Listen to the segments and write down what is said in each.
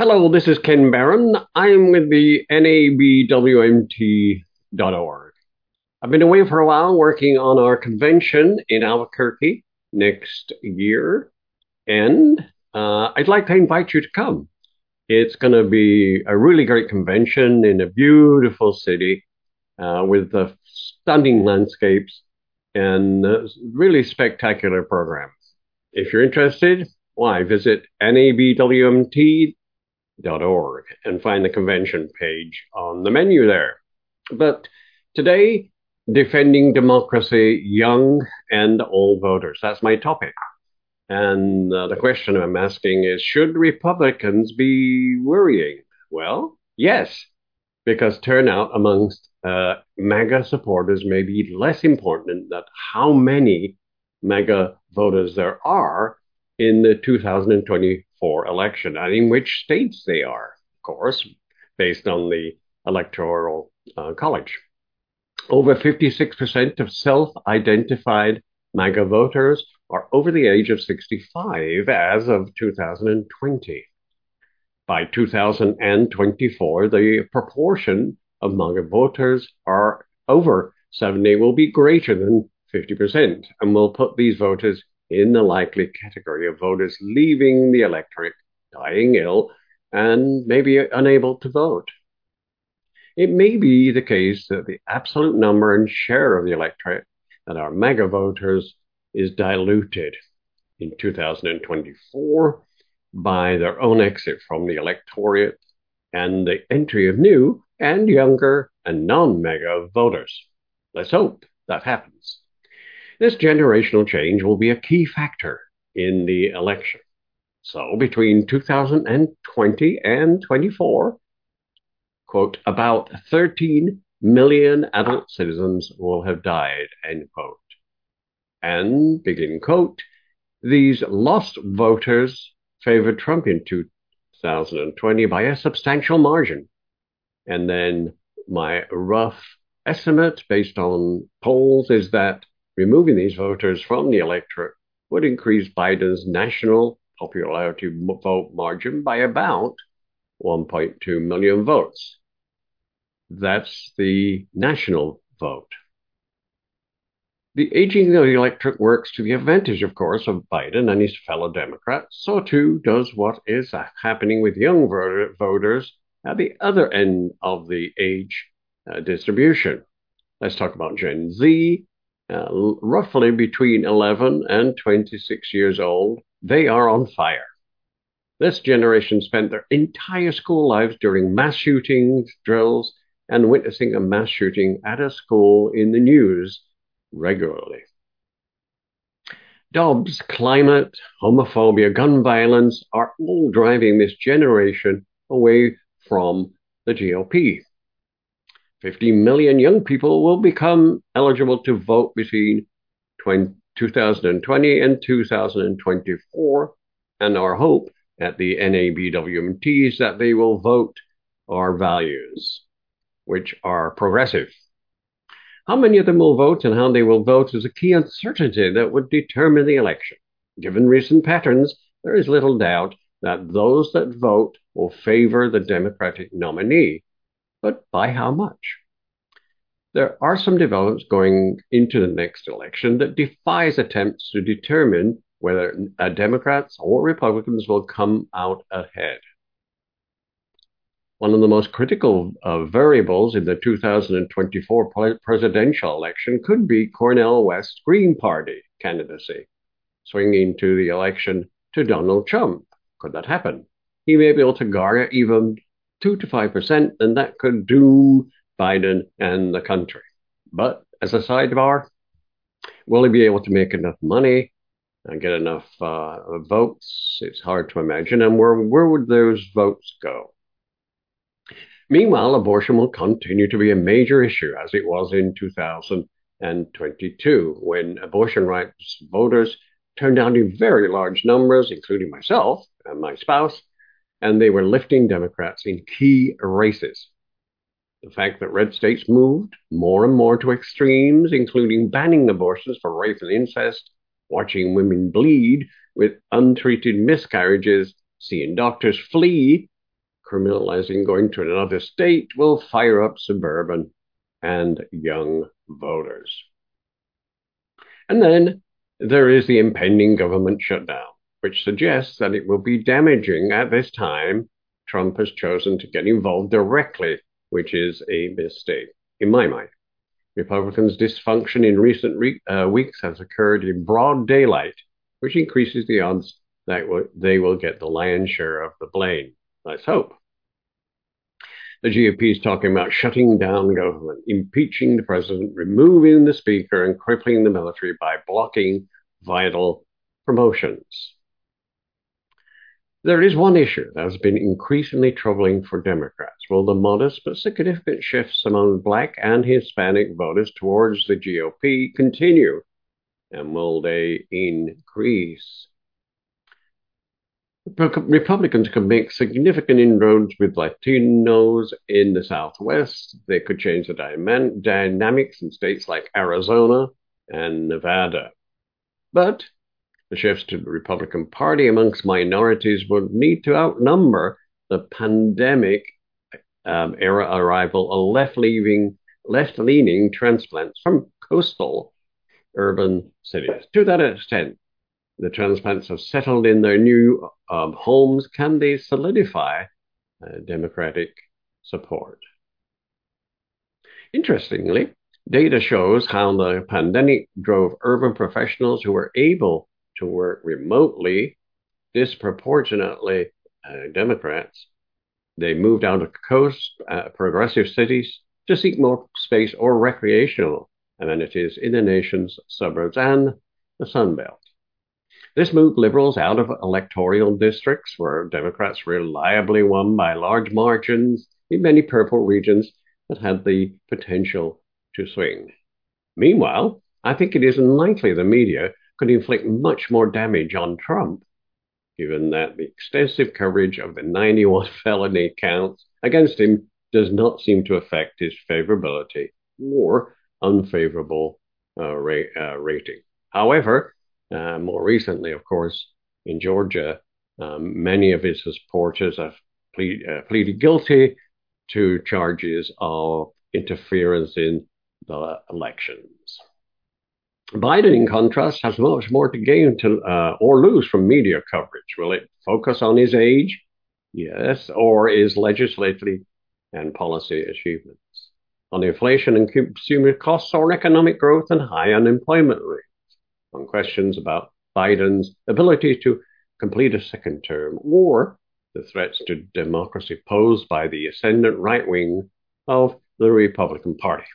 Hello, this is Ken Barron. I'm with the NABWMT.org. I've been away for a while working on our convention in Albuquerque next year, and uh, I'd like to invite you to come. It's going to be a really great convention in a beautiful city uh, with stunning landscapes and uh, really spectacular programs. If you're interested, why visit NABWMT.org org and find the convention page on the menu there. But today, defending democracy, young and old voters. That's my topic. And uh, the question I'm asking is should Republicans be worrying? Well, yes, because turnout amongst uh, MAGA supporters may be less important than how many MAGA voters there are in the 2024 election and in which states they are, of course, based on the electoral uh, college. Over 56% of self identified MAGA voters are over the age of 65 as of 2020. By 2024, the proportion of MAGA voters are over 70 will be greater than 50% and will put these voters in the likely category of voters leaving the electorate, dying ill, and maybe unable to vote. It may be the case that the absolute number and share of the electorate that are MAGA voters is diluted in 2024 by their own exit from the electorate and the entry of new and younger and non MAGA voters. Let's hope that happens. This generational change will be a key factor in the election. So between 2020 and 24, quote, about 13 million adult citizens will have died, end quote. And, begin quote, these lost voters favored Trump in 2020 by a substantial margin. And then my rough estimate based on polls is that Removing these voters from the electorate would increase Biden's national popularity vote margin by about 1.2 million votes. That's the national vote. The aging of the electorate works to the advantage, of course, of Biden and his fellow Democrats. So too does what is happening with young voters at the other end of the age uh, distribution. Let's talk about Gen Z uh, roughly between 11 and 26 years old, they are on fire. This generation spent their entire school lives during mass shootings, drills, and witnessing a mass shooting at a school in the news regularly. Dobbs, climate, homophobia, gun violence are all driving this generation away from the GOP. 50 million young people will become eligible to vote between 20, 2020 and 2024. And our hope at the NABWMT is that they will vote our values, which are progressive. How many of them will vote and how they will vote is a key uncertainty that would determine the election. Given recent patterns, there is little doubt that those that vote will favor the Democratic nominee but by how much? There are some developments going into the next election that defies attempts to determine whether Democrats or Republicans will come out ahead. One of the most critical uh, variables in the 2024 presidential election could be Cornel West's Green Party candidacy, swinging to the election to Donald Trump. Could that happen? He may be able to garner even two to five percent, then that could doom Biden and the country. But as a sidebar, will he be able to make enough money and get enough uh, votes? It's hard to imagine. And where where would those votes go? Meanwhile, abortion will continue to be a major issue as it was in 2022 when abortion rights voters turned out in very large numbers, including myself and my spouse, and they were lifting Democrats in key races. The fact that red states moved more and more to extremes, including banning abortions for rape and incest, watching women bleed with untreated miscarriages, seeing doctors flee criminalizing going to another state will fire up suburban and young voters. And then there is the impending government shutdown, which suggests that it will be damaging at this time. Trump has chosen to get involved directly, which is a mistake, in my mind. Republicans' dysfunction in recent re- uh, weeks has occurred in broad daylight, which increases the odds that w- they will get the lion's share of the blame. Let's hope. The GOP is talking about shutting down government, impeaching the president, removing the speaker, and crippling the military by blocking vital promotions. There is one issue that has been increasingly troubling for Democrats. Will the modest but significant shifts among black and Hispanic voters towards the GOP continue? And will they increase? Republicans could make significant inroads with Latinos in the Southwest. They could change the dynamics in states like Arizona and Nevada. But the shifts to the Republican Party amongst minorities would need to outnumber the pandemic um, era arrival of left-leaning, left-leaning transplants from coastal urban cities. To that extent, the transplants have settled in their new um, homes. Can they solidify uh, Democratic support? Interestingly, data shows how the pandemic drove urban professionals who were able to work remotely disproportionately uh, Democrats. They moved out of coast, uh, progressive cities to seek more space or recreational amenities in the nation's suburbs and the Sun Belt. This moved liberals out of electoral districts where Democrats reliably won by large margins in many purple regions that had the potential to swing. Meanwhile, I think it is unlikely the media could inflict much more damage on Trump, given that the extensive coverage of the 91 felony counts against him does not seem to affect his favorability or unfavorable uh, ra- uh, rating. However, uh, more recently, of course, in Georgia, um, many of his supporters have uh, pleaded guilty to charges of interference in the elections. Biden, in contrast, has much more to gain to, uh, or lose from media coverage. Will it focus on his age? Yes. Or his legislative and policy achievements? On inflation and consumer costs or economic growth and high unemployment rates? On questions about Biden's ability to complete a second term or the threats to democracy posed by the ascendant right wing of the Republican Party.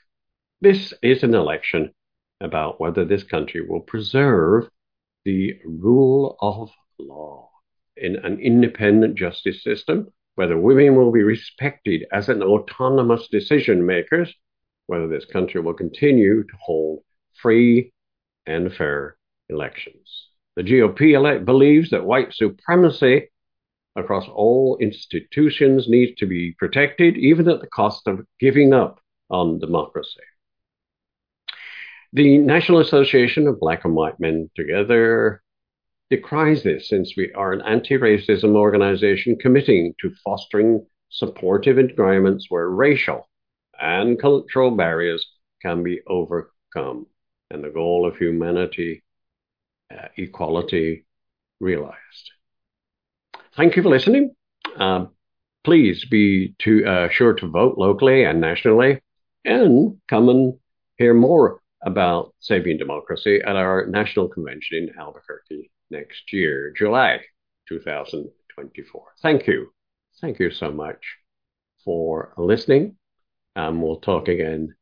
This is an election about whether this country will preserve the rule of law in an independent justice system, whether women will be respected as an autonomous decision makers, whether this country will continue to hold free and fair elections. The GOP elect believes that white supremacy across all institutions needs to be protected, even at the cost of giving up on democracy. The National Association of Black and White Men Together decries this since we are an anti racism organization committing to fostering supportive environments where racial and cultural barriers can be overcome and the goal of humanity, uh, equality realized. Thank you for listening. Uh, please be to, uh, sure to vote locally and nationally and come and hear more about saving democracy at our national convention in Albuquerque next year, July 2024. Thank you. Thank you so much for listening. Um, we'll talk again